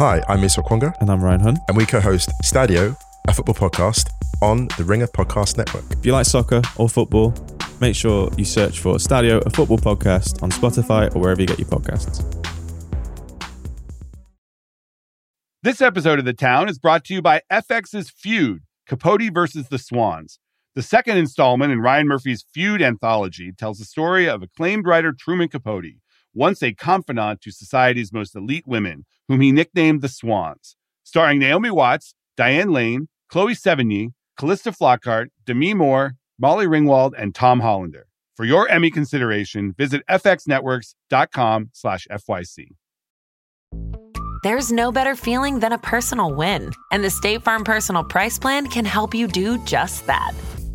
Hi, I'm Musa Okwonga, And I'm Ryan Hunt. and we co-host Stadio, a football podcast on the Ringer Podcast Network. If you like soccer or football, make sure you search for Stadio, a football podcast on Spotify or wherever you get your podcasts. This episode of The Town is brought to you by FX's Feud Capote versus the Swans. The second installment in Ryan Murphy's Feud anthology tells the story of acclaimed writer Truman Capote, once a confidant to society's most elite women, whom he nicknamed the Swans. Starring Naomi Watts, Diane Lane, Chloe Sevigny, Calista Flockhart, Demi Moore, Molly Ringwald, and Tom Hollander. For your Emmy consideration, visit fxnetworks.com slash FYC. There's no better feeling than a personal win, and the State Farm Personal Price Plan can help you do just that.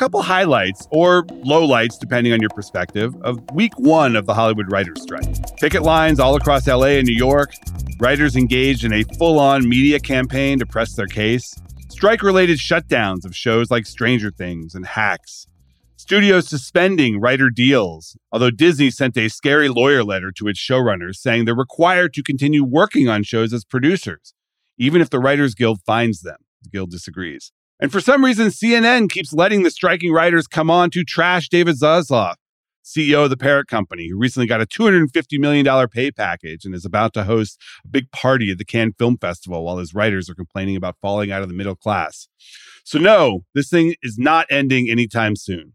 Couple highlights or lowlights, depending on your perspective, of week one of the Hollywood writers' strike. Picket lines all across LA and New York, writers engaged in a full on media campaign to press their case, strike related shutdowns of shows like Stranger Things and Hacks, studios suspending writer deals, although Disney sent a scary lawyer letter to its showrunners saying they're required to continue working on shows as producers, even if the Writers Guild finds them. The Guild disagrees. And for some reason, CNN keeps letting the striking writers come on to trash David Zaslav, CEO of the Parrot Company, who recently got a $250 million pay package and is about to host a big party at the Cannes Film Festival while his writers are complaining about falling out of the middle class. So, no, this thing is not ending anytime soon.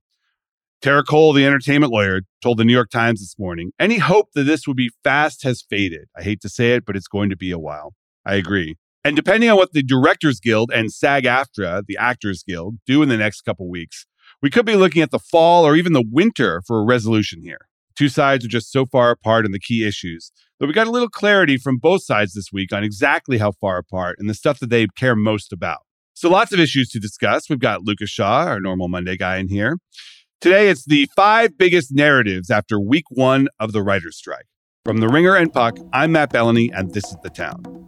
Tara Cole, the entertainment lawyer, told the New York Times this morning any hope that this would be fast has faded. I hate to say it, but it's going to be a while. I agree. And depending on what the Directors Guild and SAG AFTRA, the Actors Guild, do in the next couple weeks, we could be looking at the fall or even the winter for a resolution here. Two sides are just so far apart on the key issues, that we got a little clarity from both sides this week on exactly how far apart and the stuff that they care most about. So lots of issues to discuss. We've got Lucas Shaw, our normal Monday guy, in here. Today, it's the five biggest narratives after week one of the writer's strike. From The Ringer and Puck, I'm Matt Belloni, and this is The Town.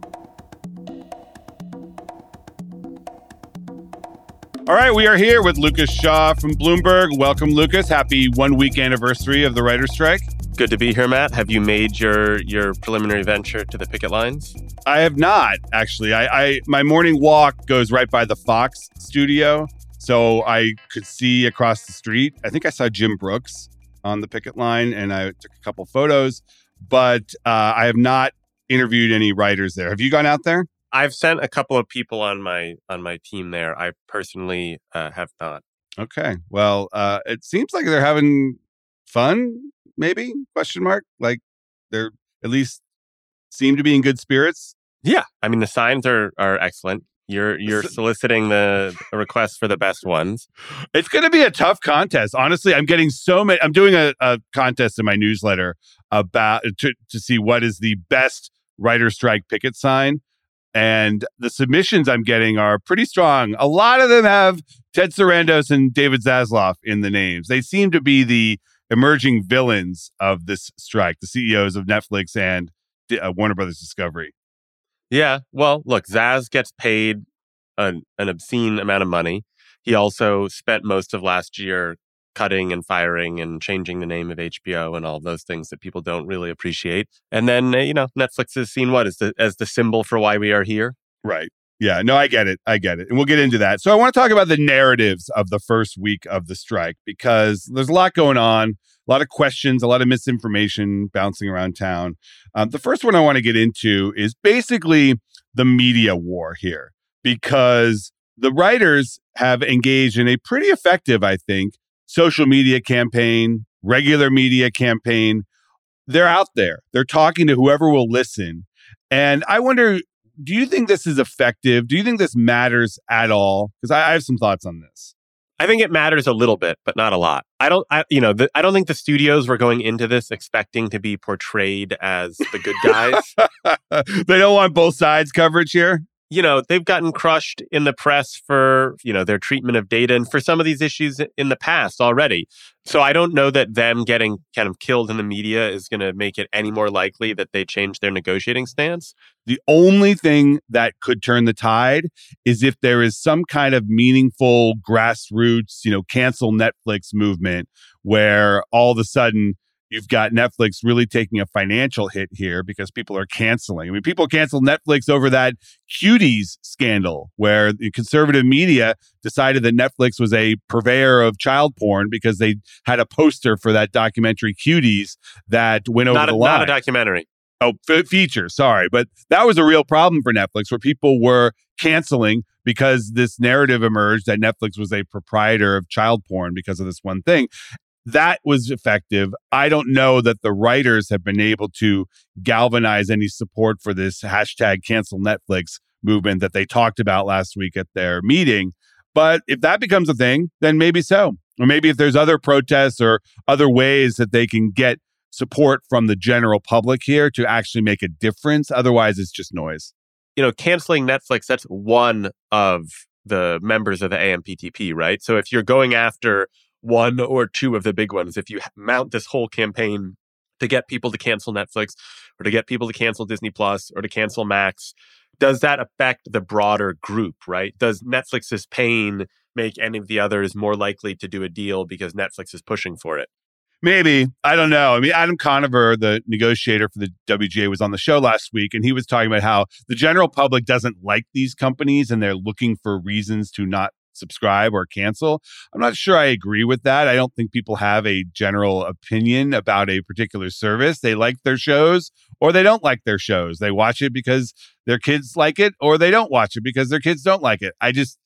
All right, we are here with Lucas Shaw from Bloomberg. Welcome, Lucas. Happy one week anniversary of the writer's strike. Good to be here, Matt. Have you made your your preliminary venture to the picket lines? I have not actually. I, I my morning walk goes right by the Fox studio, so I could see across the street. I think I saw Jim Brooks on the picket line, and I took a couple photos. But uh, I have not interviewed any writers there. Have you gone out there? I've sent a couple of people on my on my team there. I personally uh, have not. Okay. Well, uh, it seems like they're having fun. Maybe question mark. Like they're at least seem to be in good spirits. Yeah, I mean the signs are are excellent. You're you're soliciting the requests for the best ones. It's going to be a tough contest. Honestly, I'm getting so many. I'm doing a, a contest in my newsletter about to, to see what is the best writer strike picket sign. And the submissions I'm getting are pretty strong. A lot of them have Ted Sarandos and David Zaslav in the names. They seem to be the emerging villains of this strike, the CEOs of Netflix and uh, Warner Brothers Discovery. Yeah, well, look, Zaz gets paid an, an obscene amount of money. He also spent most of last year cutting and firing and changing the name of HBO and all those things that people don't really appreciate. And then, uh, you know, Netflix is seen what as the as the symbol for why we are here. Right. Yeah, no, I get it. I get it. And we'll get into that. So I want to talk about the narratives of the first week of the strike because there's a lot going on, a lot of questions, a lot of misinformation bouncing around town. Um, the first one I want to get into is basically the media war here because the writers have engaged in a pretty effective, I think, social media campaign, regular media campaign. They're out there, they're talking to whoever will listen. And I wonder do you think this is effective? Do you think this matters at all? Because I, I, have some thoughts on this. I think it matters a little bit, but not a lot. I don't, I, you know, the, I don't think the studios were going into this expecting to be portrayed as the good guys. they don't want both sides coverage here. You know, they've gotten crushed in the press for, you know, their treatment of data and for some of these issues in the past already. So I don't know that them getting kind of killed in the media is going to make it any more likely that they change their negotiating stance. The only thing that could turn the tide is if there is some kind of meaningful grassroots, you know, cancel Netflix movement where all of a sudden You've got Netflix really taking a financial hit here because people are canceling. I mean, people canceled Netflix over that cuties scandal where the conservative media decided that Netflix was a purveyor of child porn because they had a poster for that documentary Cuties that went over not the a, line. Not a documentary. Oh, f- feature. Sorry. But that was a real problem for Netflix where people were canceling because this narrative emerged that Netflix was a proprietor of child porn because of this one thing that was effective. I don't know that the writers have been able to galvanize any support for this hashtag cancel Netflix movement that they talked about last week at their meeting. But if that becomes a thing, then maybe so. Or maybe if there's other protests or other ways that they can get support from the general public here to actually make a difference. Otherwise, it's just noise. You know, canceling Netflix, that's one of the members of the AMPTP, right? So if you're going after one or two of the big ones. If you mount this whole campaign to get people to cancel Netflix or to get people to cancel Disney Plus or to cancel Max, does that affect the broader group, right? Does Netflix's pain make any of the others more likely to do a deal because Netflix is pushing for it? Maybe. I don't know. I mean, Adam Conover, the negotiator for the WGA, was on the show last week and he was talking about how the general public doesn't like these companies and they're looking for reasons to not subscribe or cancel. I'm not sure I agree with that. I don't think people have a general opinion about a particular service. They like their shows or they don't like their shows. They watch it because their kids like it or they don't watch it because their kids don't like it. I just,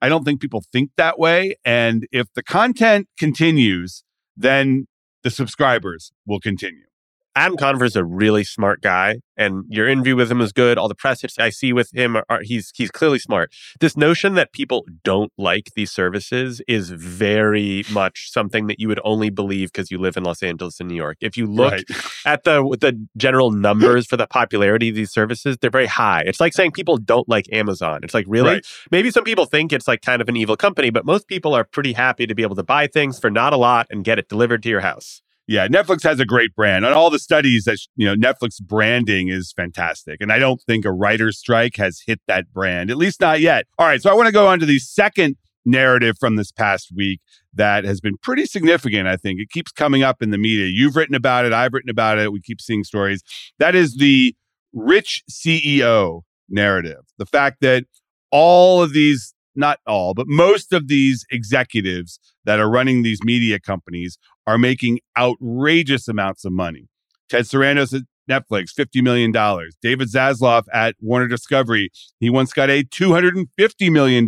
I don't think people think that way. And if the content continues, then the subscribers will continue. Adam Conover is a really smart guy, and your interview with him is good. All the press hits I see with him are he's he's clearly smart. This notion that people don't like these services is very much something that you would only believe because you live in Los Angeles and New York. If you look right. at the the general numbers for the popularity of these services, they're very high. It's like saying people don't like Amazon. It's like really right. maybe some people think it's like kind of an evil company, but most people are pretty happy to be able to buy things for not a lot and get it delivered to your house. Yeah, Netflix has a great brand. On all the studies that you know, Netflix branding is fantastic, and I don't think a writer's strike has hit that brand, at least not yet. All right, so I want to go on to the second narrative from this past week that has been pretty significant. I think it keeps coming up in the media. You've written about it. I've written about it. We keep seeing stories. That is the rich CEO narrative. The fact that all of these not all, but most of these executives that are running these media companies are making outrageous amounts of money. Ted Sarandos at Netflix, $50 million. David Zaslav at Warner Discovery, he once got a $250 million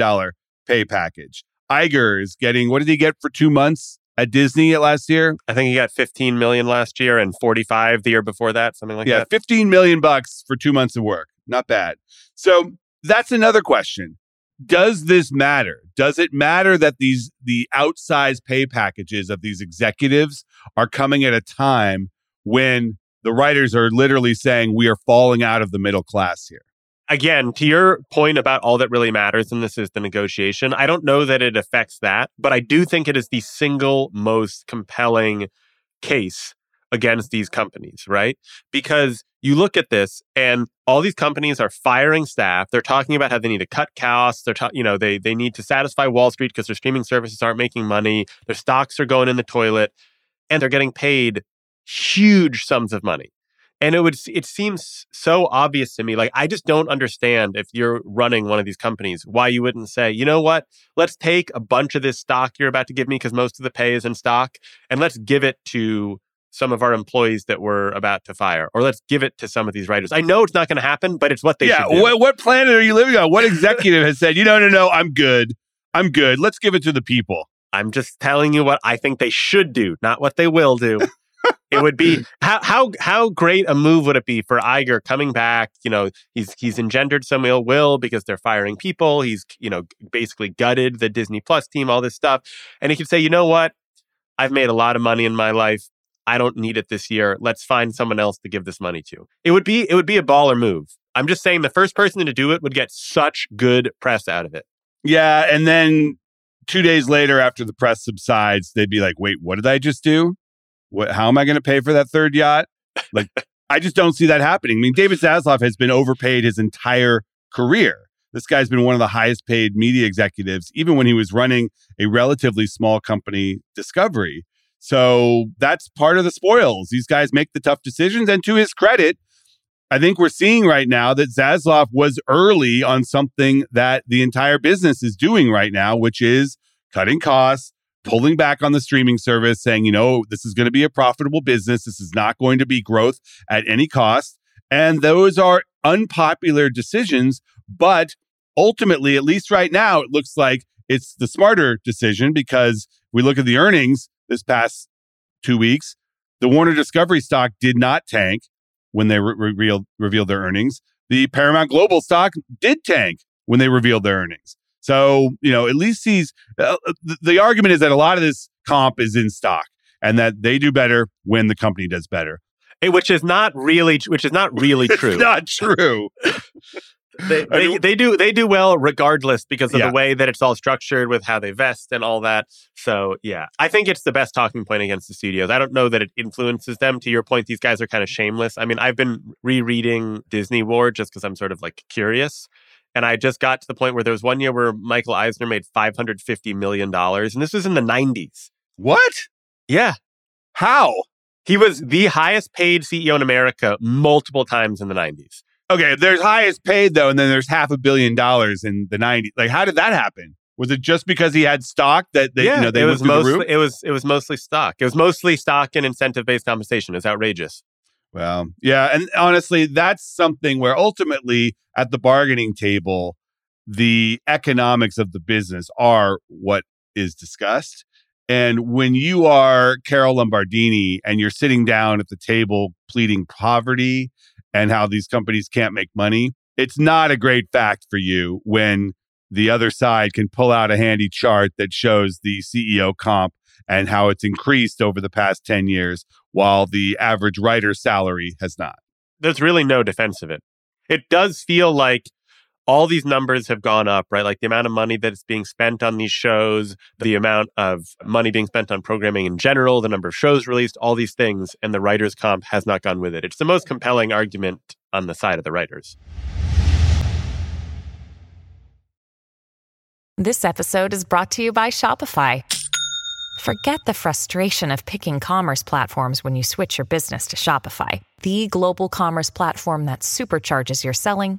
pay package. Iger is getting, what did he get for two months at Disney last year? I think he got 15 million last year and 45 the year before that, something like yeah, that. Yeah, 15 million bucks for two months of work. Not bad. So that's another question does this matter? Does it matter that these the outsized pay packages of these executives are coming at a time when the writers are literally saying we are falling out of the middle class here? Again, to your point about all that really matters, and this is the negotiation, I don't know that it affects that, but I do think it is the single most compelling case against these companies, right? Because you look at this and all these companies are firing staff. They're talking about how they need to cut costs. They're, ta- you know, they, they need to satisfy Wall Street because their streaming services aren't making money. Their stocks are going in the toilet and they're getting paid huge sums of money. And it would, it seems so obvious to me. Like, I just don't understand if you're running one of these companies, why you wouldn't say, you know what? Let's take a bunch of this stock you're about to give me because most of the pay is in stock and let's give it to some of our employees that we're about to fire, or let's give it to some of these writers. I know it's not going to happen, but it's what they yeah. What, what planet are you living on? What executive has said, you know, no, no, I'm good. I'm good. Let's give it to the people. I'm just telling you what I think they should do, not what they will do. it would be how how how great a move would it be for Iger coming back? You know, he's he's engendered some ill will because they're firing people. He's you know basically gutted the Disney Plus team, all this stuff, and he could say, you know what? I've made a lot of money in my life. I don't need it this year. Let's find someone else to give this money to. It would be it would be a baller move. I'm just saying the first person to do it would get such good press out of it. Yeah, and then two days later, after the press subsides, they'd be like, "Wait, what did I just do? What? How am I going to pay for that third yacht?" Like, I just don't see that happening. I mean, David Zaslav has been overpaid his entire career. This guy's been one of the highest paid media executives, even when he was running a relatively small company, Discovery. So that's part of the spoils. These guys make the tough decisions. And to his credit, I think we're seeing right now that Zaslav was early on something that the entire business is doing right now, which is cutting costs, pulling back on the streaming service, saying, you know, this is going to be a profitable business. This is not going to be growth at any cost. And those are unpopular decisions. But ultimately, at least right now, it looks like it's the smarter decision because we look at the earnings this past two weeks. The Warner Discovery stock did not tank when they re- revealed revealed their earnings. The Paramount Global stock did tank when they revealed their earnings. So you know, at least these, uh, the, the argument is that a lot of this comp is in stock, and that they do better when the company does better. Which is not really, which is not really true. It's not true. They, they, they, do they do well regardless because of Yeah. the way that it's all structured with how they vest and all that. So yeah, I think it's the best talking point against the studios. I don't know that it influences them. To your point, these guys are kind of shameless. I mean, I've been rereading Disney War just because I'm sort of like curious. And I just got to the point where there was one year where Michael Eisner made $550 million. And this was in the 90s. what? Yeah. How? He was the highest paid CEO in America multiple times in the 90s. Okay, there's highest paid though, and then there's half a billion dollars in the 90s. Like, how did that happen? Was it just because he had stock that they, yeah, you know, they it was mostly it was it was mostly stock. It was mostly stock and incentive based compensation. It's outrageous. Well, yeah, and honestly, that's something where ultimately at the bargaining table, the economics of the business are what is discussed. And when you are Carol Lombardini and you're sitting down at the table pleading poverty and how these companies can't make money, it's not a great fact for you when the other side can pull out a handy chart that shows the CEO comp and how it's increased over the past 10 years while the average writer's salary has not. There's really no defense of it. It does feel like all these numbers have gone up, right? Like the amount of money that is being spent on these shows, the amount of money being spent on programming in general, the number of shows released, all these things, and the writers' comp has not gone with it. It's the most compelling argument on the side of the writers. This episode is brought to you by Shopify. Forget the frustration of picking commerce platforms when you switch your business to Shopify, the global commerce platform that supercharges your selling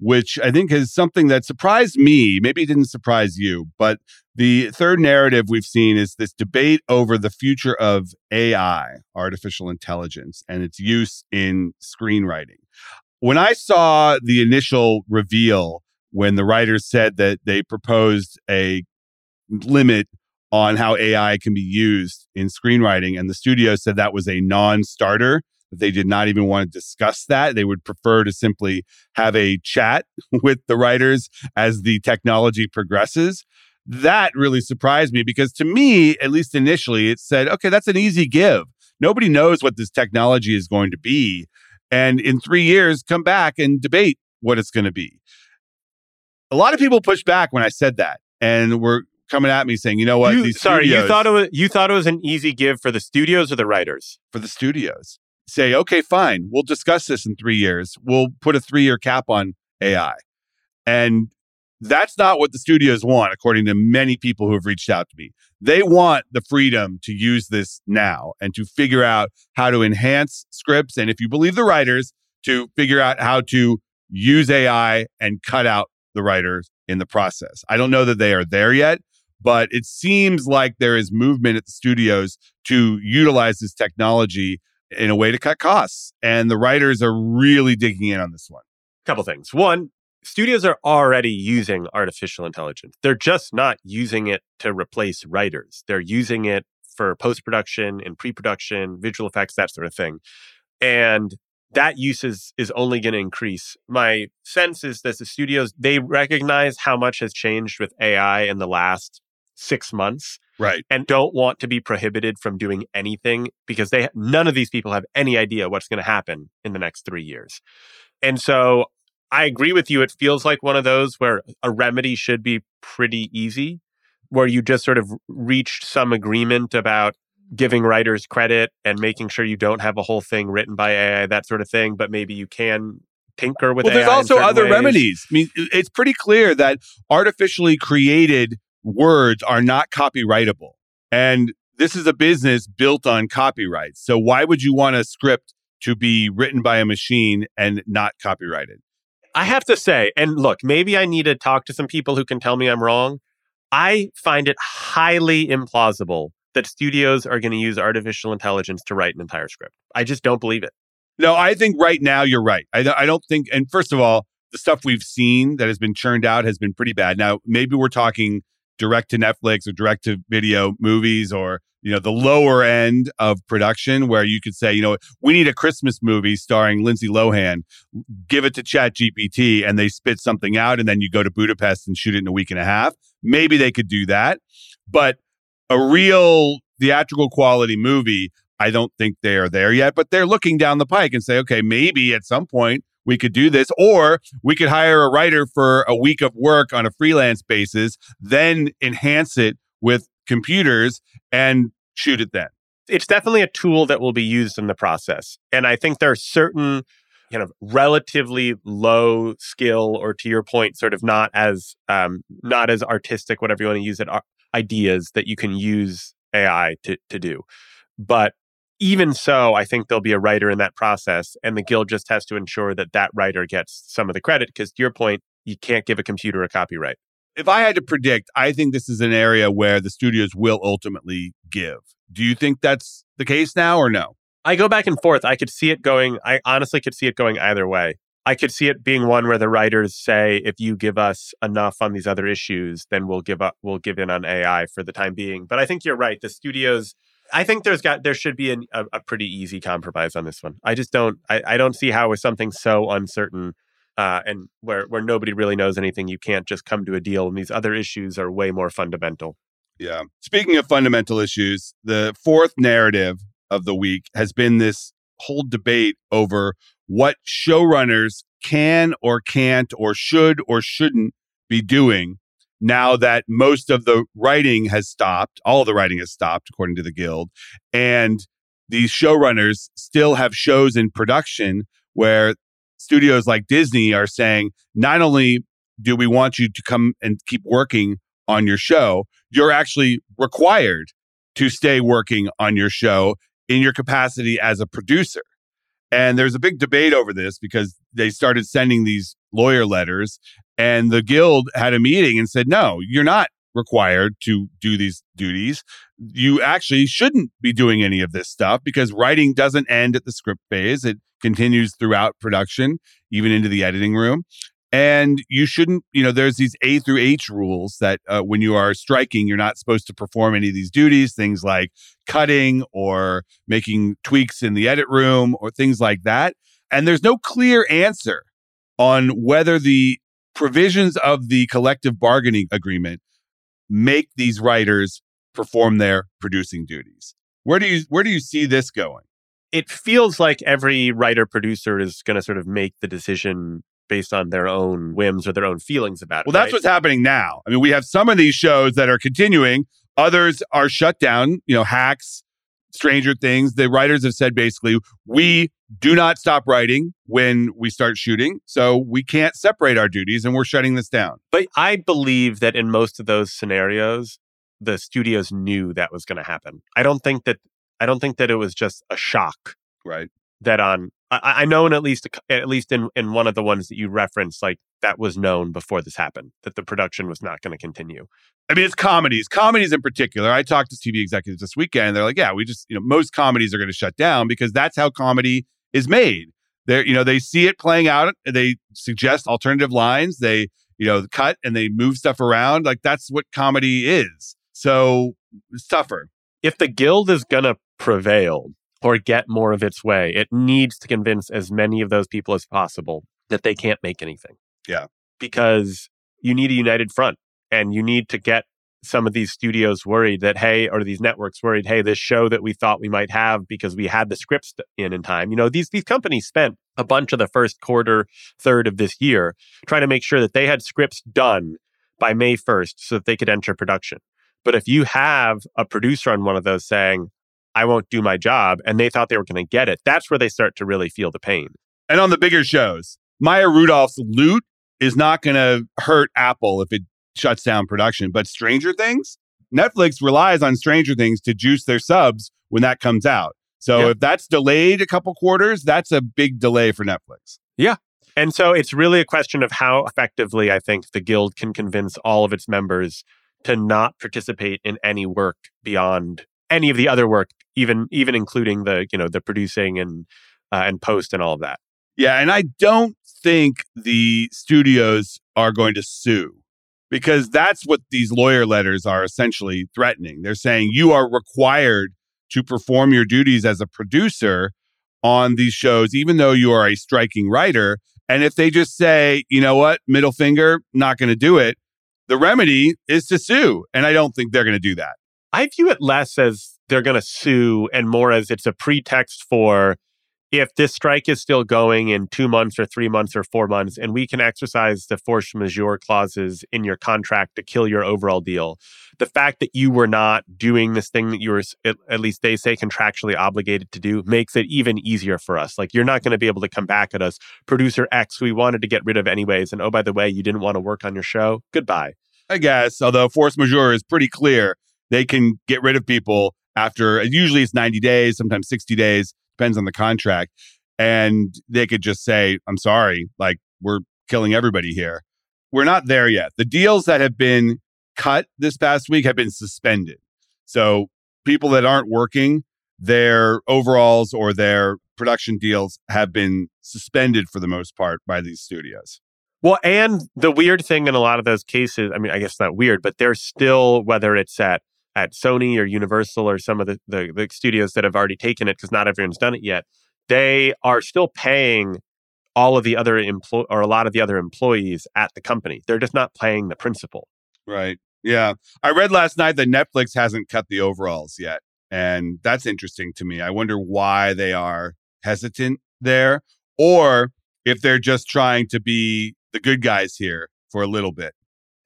which I think is something that surprised me. Maybe it didn't surprise you, but the third narrative we've seen is this debate over the future of AI, artificial intelligence, and its use in screenwriting. When I saw the initial reveal, when the writers said that they proposed a limit on how AI can be used in screenwriting, and the studio said that was a non starter, they did not even want to discuss that. They would prefer to simply have a chat with the writers as the technology progresses. That really surprised me because to me, at least initially, it said, okay, that's an easy give. Nobody knows what this technology is going to be. And in three years, come back and debate what it's going to be. A lot of people pushed back when I said that and were coming at me saying, you know what? You- These sorry, you thought it was you thought it was an easy give for the studios or the writers. for the studios. Say, okay, fine, we'll discuss this in three years. We'll put a three year cap on AI. And that's not what the studios want, according to many people who have reached out to me. They want the freedom to use this now and to figure out how to enhance scripts. And if you believe the writers, to figure out how to use AI and cut out the writers in the process. I don't know that they are there yet, but it seems like there is movement at the studios to utilize this technology in a way to cut costs. And the writers are really digging in on this one. couple things. One, studios are already using artificial intelligence. They're just not using it to replace writers. They're using it for post production and pre production, visual effects, that sort of thing. And that use is, is only going to increase. My sense is that the studios, they recognize how much has changed with AI in the last six months Right. and don't want to be prohibited from doing anything because they none of these people have any idea what's going to happen in the next 3 years. And so I agree with you it feels like one of those where a remedy should be pretty easy where you just sort of reached some agreement about giving writers credit and making sure you don't have a whole thing written by AI that sort of thing but maybe you can tinker with well, there's AI in also other ways. remedies. I mean, it's pretty clear that artificially created words are not copyrightable. And this is a business built on copyright. So why would you want a script to be written by a machine and not copyrighted? I have to say, and look, maybe I need to talk to some people who can tell me I'm wrong. I find it highly implausible that studios are going to use artificial intelligence to write an entire script. I just don't believe it. No, I think right now you're right. I, I don't think, and first of all, the stuff we've seen that has been churned out has been pretty bad. Now, maybe we're talking direct to Netflix or direct to video movies or, you know, the lower end of production where you could say, you know, we need a Christmas movie starring Lindsay Lohan, give it to Chat GPT and they spit something out and then you go to Budapest and shoot it in a week and a half. Maybe they could do that. But a real theatrical quality movie, I don't think they are there yet, but they're looking down the pike and say, okay, maybe at some point we could do this, or we could hire a writer for a week of work on a freelance basis, then enhance it with computers and shoot it then. It's definitely a tool that will be used in the process. And I think there are certain kind of relatively low skill or to your point sort of not as um, not as artistic whatever you want to use it ideas that you can use ai to, to do but even so i think there'll be a writer in that process and the guild just has to ensure that that writer gets some of the credit because to your point you can't give a computer a copyright If I had to predict, I think this is an area where the studios will ultimately give. Do you think that's the case now or no? I go back and forth. I could see it going, I honestly could see it going either way. I could see it being one where the writers say, if you give us enough on these other issues, then we'll give up, we'll give in on AI for the time being. But I think you're right. The studios, I think there's got, there should be an, a, a pretty easy compromise on this one. I just don't, I, I don't see how with something so uncertain uh, and where, where nobody really knows anything, you can't just come to a deal. And these other issues are way more fundamental. Yeah. Speaking of fundamental issues, the fourth narrative of the week has been this whole debate over what showrunners can or can't or should or shouldn't be doing now that most of the writing has stopped. All the writing has stopped, according to the Guild. And these showrunners still have shows in production where studios like Disney are saying, not only do we want you to come and keep working on your show, you're actually required to stay working on your show in your capacity as a producer. And there's a big debate over this because they started sending these lawyer letters, and the guild had a meeting and said, no, you're not required to do these duties. You actually shouldn't be doing any of this stuff because writing doesn't end at the script phase, it continues throughout production, even into the editing room. And you shouldn't, you know, there's these A through H rules that uh, when you are striking, you're not supposed to perform any of these duties, things like cutting or making tweaks in the edit room or things like that. And there's no clear answer on whether the provisions of the collective bargaining agreement make these writers perform their producing duties. Where do you where do you see this going? It feels like every writer producer is going to sort of make the decision based on their own whims or their own feelings about it. Well, that's right? what's happening now. I mean, we have some of these shows that are continuing, others are shut down, you know, hacks, Stranger Things. The writers have said basically, we do not stop writing when we start shooting. So we can't separate our duties and we're shutting this down. But I believe that in most of those scenarios, the studios knew that was going to happen. I don't think that I don't think that it was just a shock Right. that on I, I know in at least at least in in one of the ones that you referenced, like that was known before this happened that the production was not going to continue. I mean, it's comedies, comedies in particular. I talked to TV executives this weekend. And they're like, yeah, we just, you know, most comedies are going to shut down because that's how comedy is made. They're, you know, they see it playing out. They suggest alternative lines. They, you know, cut and they move stuff around. Like that's what comedy is. So it's tougher. if the guild is going to prevail or get more of its way, it needs to convince as many of those people as possible that they can't make anything. Yeah. Because you need a united front and you need to get some of these studios worried that, hey, or these networks worried, hey, this show that we thought we might have because we had the scripts in in time. You know, these, these companies spent a bunch of the first quarter, third of this year trying to make sure that they had scripts done by May 1st so that they could enter production. But if you have a producer on one of those saying, I won't do my job, and they thought they were going to get it, that's where they start to really feel the pain. And on the bigger shows, Maya Rudolph's loot is not going to hurt Apple if it shuts down production. But Stranger Things, Netflix relies on Stranger Things to juice their subs when that comes out. So Yeah. if that's delayed a couple quarters, that's a big delay for Netflix. Yeah. And so it's really a question of how effectively I think the guild can convince all of its members to not participate in any work beyond any of the other work, even even including the you know the producing and uh, and post and all of that. Yeah, and I don't think the studios are going to sue because that's what these lawyer letters are essentially threatening. They're saying you are required to perform your duties as a producer on these shows, even though you are a striking writer. And if they just say, you know what, middle finger, not going to do it, the remedy is to sue. And I don't think they're going to do that. I view it less as they're going to sue and more as it's a pretext for if this strike is still going in two months or three months or four months, and we can exercise the force majeure clauses in your contract to kill your overall deal. The fact that you were not doing this thing that you were, at, least they say, contractually obligated to do, makes it even easier for us. Like you're not going to be able to come back at us, producer X, we wanted to get rid of anyways. And oh, by the way, you didn't want to work on your show. Goodbye. I guess, although force majeure is pretty clear, they can get rid of people after usually it's 90 days, sometimes 60 days, depends on the contract. And they could just say, I'm sorry, like we're killing everybody here. We're not there yet. The deals that have been cut this past week have been suspended. So people that aren't working, their overalls or their production deals have been suspended for the most part by these studios. Well, and the weird thing in a lot of those cases, I mean, I guess not weird, but they're still, whether it's at at Sony or Universal or some of the, the, the studios that have already taken it, because not everyone's done it yet, they are still paying all of the other employ or a lot of the other employees at the company. They're just not paying the principal. Right. Yeah. I read last night that Netflix hasn't cut the overalls yet. And that's interesting to me. I wonder why they are hesitant there or if they're just trying to be the good guys here for a little bit.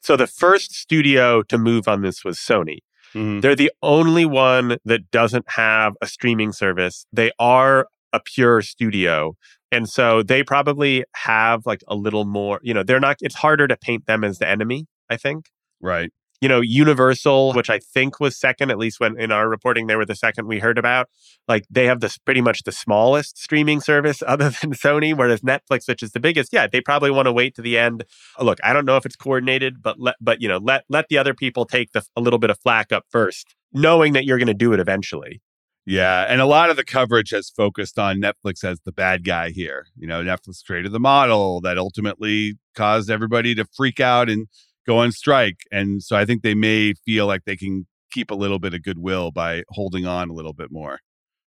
So the first studio to move on this was Sony. Mhm. They're the only one that doesn't have a streaming service. They are a pure studio. And so they probably have like a little more, you know, they're not, it's harder to paint them as the enemy, I think. Right. You know, Universal, which I think was second, at least when in our reporting they were the second we heard about, like they have this pretty much the smallest streaming service other than Sony, whereas Netflix, which is the biggest, yeah, they probably want to wait to the end. Look, I don't know if it's coordinated, but let but you know, let let the other people take the a little bit of flack up first, knowing that you're going to do it eventually. Yeah. And a lot of the coverage has focused on Netflix as the bad guy here. You know, Netflix created the model that ultimately caused everybody to freak out and go on strike. And so I think they may feel like they can keep a little bit of goodwill by holding on a little bit more.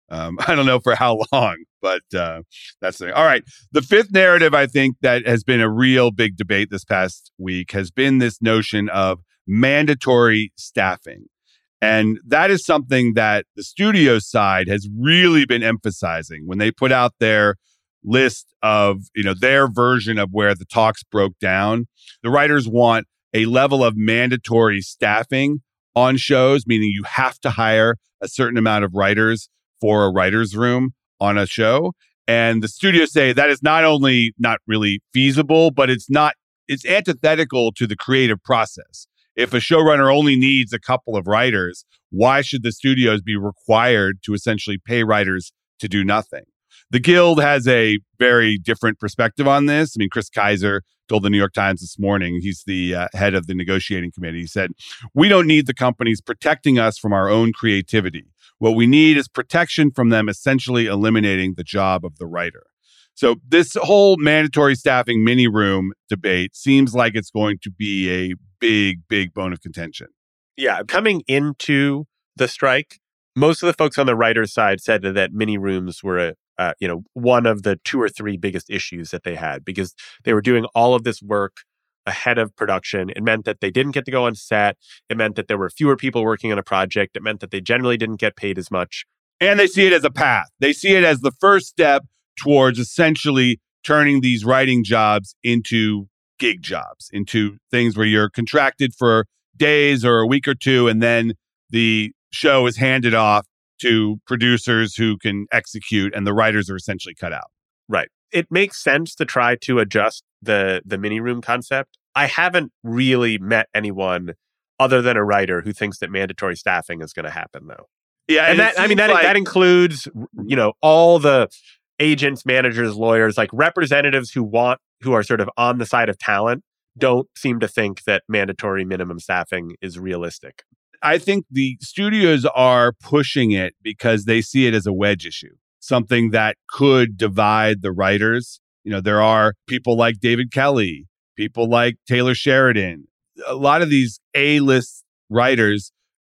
Um, I don't know for how long, but uh, that's the thing. all right. The fifth narrative, I think, that has been a real big debate this past week has been this notion of mandatory staffing. And that is something that the studio side has really been emphasizing when they put out their list of, you know, their version of where the talks broke down. The writers want a level of mandatory staffing on shows, meaning you have to hire a certain amount of writers for a writer's room on a show. And the studios say that is not only not really feasible, but it's not, it's antithetical to the creative process. If a showrunner only needs a couple of writers, why should the studios be required to essentially pay writers to do nothing? The Guild has a very different perspective on this. I mean, Chris Keyser told the New York Times this morning, he's the uh, head of the negotiating committee. He said, We don't need the companies protecting us from our own creativity. What we need is protection from them essentially eliminating the job of the writer. So, this whole mandatory staffing mini room debate seems like it's going to be a big, big bone of contention. Yeah, coming into the strike, most of the folks on the writer's side said that, that mini rooms were a uh, you know one of the two or three biggest issues that they had because they were doing all of this work ahead of production. It meant that they didn't get to go on set. It meant that there were fewer people working on a project. It meant that they generally didn't get paid as much. And they see it as a path. They see it as the first step towards essentially turning these writing jobs into gig jobs, into things where you're contracted for days or a week or two, and then the show is handed off to producers who can execute, and the writers are essentially cut out. Right. It makes sense to try to adjust the the mini room concept. I haven't really met anyone other than a writer who thinks that mandatory staffing is going to happen though. Yeah, and, and that I mean that like, that includes you know all the agents, managers, lawyers, like representatives who want who are sort of on the side of talent don't seem to think that mandatory minimum staffing is realistic. I think the studios are pushing it because they see it as a wedge issue, something that could divide the writers. You know, there are people like David Kelley, people like Taylor Sheridan. A lot of these A list writers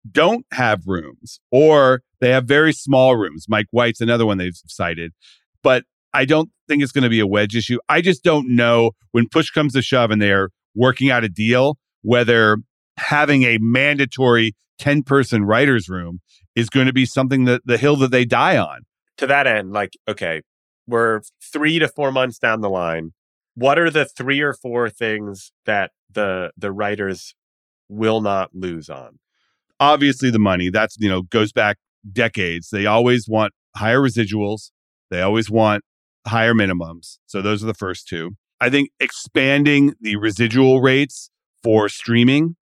don't have rooms or they have very small rooms. Mike White's another one they've cited. But I don't think it's going to be a wedge issue. I just don't know when push comes to shove and they're working out a deal whether having a mandatory 10 person writers room is going to be something that the hill that they die on. To that end, like, okay, we're three to four months down the line. What are the three or four things that the the writers will not lose on? Obviously the money. That's, you know, goes back decades. They always want higher residuals. They always want higher minimums. So those are the first two. I think expanding the residual rates for streaming,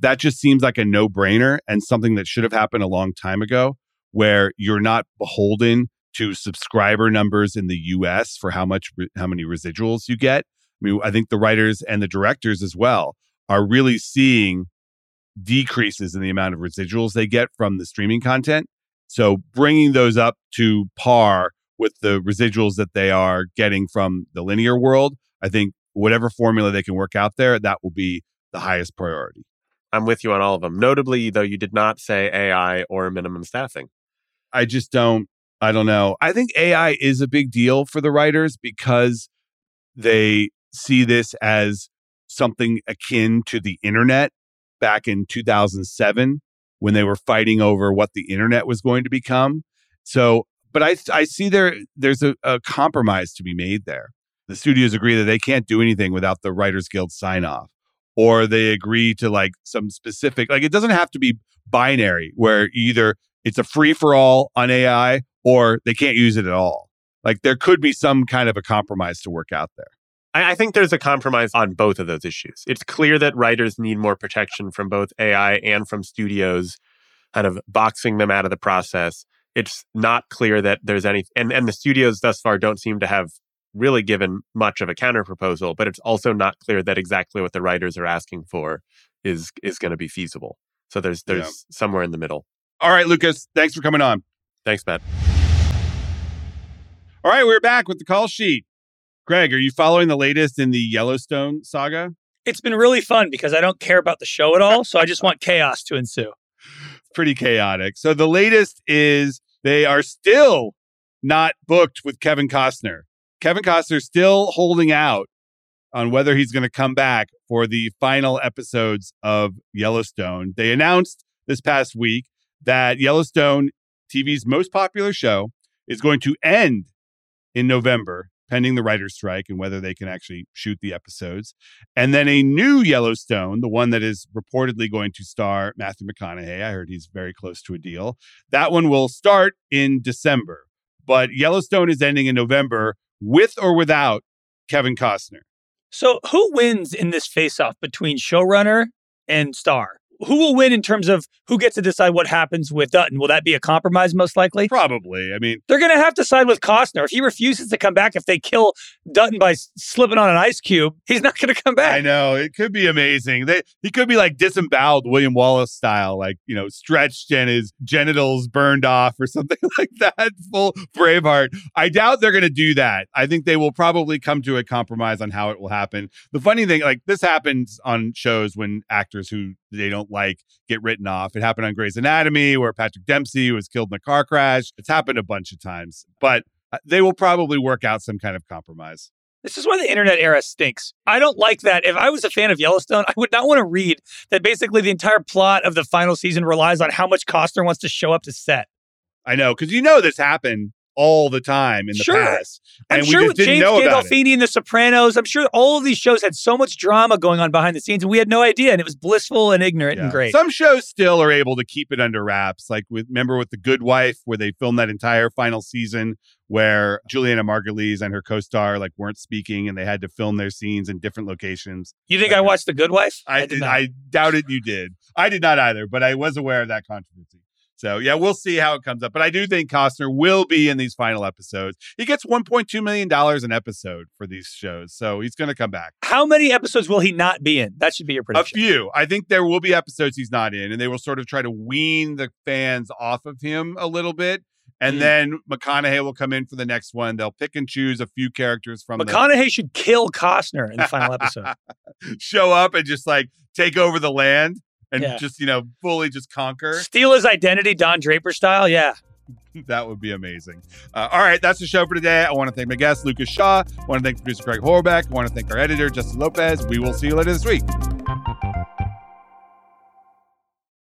that just seems like a no brainer and something that should have happened a long time ago, where you're not beholden to subscriber numbers in the US for how much, how many residuals you get. I mean, I think the writers and the directors as well are really seeing decreases in the amount of residuals they get from the streaming content. So bringing those up to par with the residuals that they are getting from the linear world, I think whatever formula they can work out there, that will be the highest priority. I'm with you on all of them. Notably, though, you did not say AI or minimum staffing. I just don't, I don't know. I think AI is a big deal for the writers because they see this as something akin to the internet back in 2007 when they were fighting over what the internet was going to become. So, but I, I see there, there's a, a compromise to be made there. The studios agree that they can't do anything without the Writers Guild sign off or they agree to like some specific like it doesn't have to be binary where either it's a free for all on AI or they can't use it at all. Like there could be some kind of a compromise to work out there. I, think there's a compromise on both of those issues. It's clear that writers need more protection from both AI and from studios, kind of boxing them out of the process. It's not clear that there's any, and, and the studios thus far don't seem to have really given much of a counter proposal, but it's also not clear that exactly what the writers are asking for is is going to be feasible. So there's there's yeah. somewhere in the middle. All right, Lucas, thanks for coming on. Thanks, Matt. All right, we're back with the call sheet. Craig, are you following the latest in the Yellowstone saga? It's been really fun because I don't care about the show at all, so I just want chaos to ensue. Pretty chaotic. So the latest is they are still not booked with Kevin Costner. Kevin Costner still holding out on whether he's going to come back for the final episodes of Yellowstone. They announced this past week that Yellowstone, TV's most popular show, is going to end in November, pending the writer's strike and whether they can actually shoot the episodes. And then a new Yellowstone, the one that is reportedly going to star Matthew McConaughey. I heard he's very close to a deal. That one will start in December. But Yellowstone is ending in November with or without Kevin Costner. So, who wins in this face off between showrunner and star? Who will win in terms of who gets to decide what happens with Dutton? Will that be a compromise most likely? Probably. I mean, they're going to have to side with Costner. If he refuses to come back, if they kill Dutton by slipping on an ice cube, he's not going to come back. I know. It could be amazing. They, he could be like disemboweled William Wallace style, like, you know, stretched and his genitals burned off or something like that. Full Braveheart. I doubt they're going to do that. I think they will probably come to a compromise on how it will happen. The funny thing, like, this happens on shows when actors who they don't don't like get written off. It happened on Grey's Anatomy where Patrick Dempsey was killed in a car crash. It's happened a bunch of times, but uh, they will probably work out some kind of compromise. This is why the internet era stinks. I don't like that. If I was a fan of Yellowstone, I would not want to read that basically the entire plot of the final season relies on how much Costner wants to show up to set. I know because you know this happened all the time in the Sure. past, and I'm we sure just with didn't James know about it. Gandolfini and The Sopranos, I'm sure all of these shows had so much drama going on behind the scenes, and we had no idea, and it was blissful and ignorant Yeah. and great. Some shows still are able to keep it under wraps. Like with remember with The Good Wife, where they filmed that entire final season where Julianna Margulies and her co-star like weren't speaking and they had to film their scenes in different locations. you think I watched The Good Wife? I did did, not. I doubted you did. I did not either, but I was aware of that controversy. So yeah, we'll see how it comes up. But I do think Costner will be in these final episodes. He gets 1.2 million dollars an episode for these shows, so he's going to come back. How many episodes will he not be in? That should be your prediction. A few. I think there will be episodes he's not in, and they will sort of try to wean the fans off of him a little bit. And Hmm. then McConaughey will come in for the next one. They'll pick and choose a few characters from the McConaughey should kill Costner in the final episode. show up and just like take over the land and Yeah. just you know fully just conquer. Steal his identity, Don Draper style. Yeah. That would be amazing. Uh, all right, that's the show for today. I want to thank my guest Lucas Shaw. I want to thank producer Craig Horlbeck. I want to thank our editor Justin Lopez. We will see you later this week.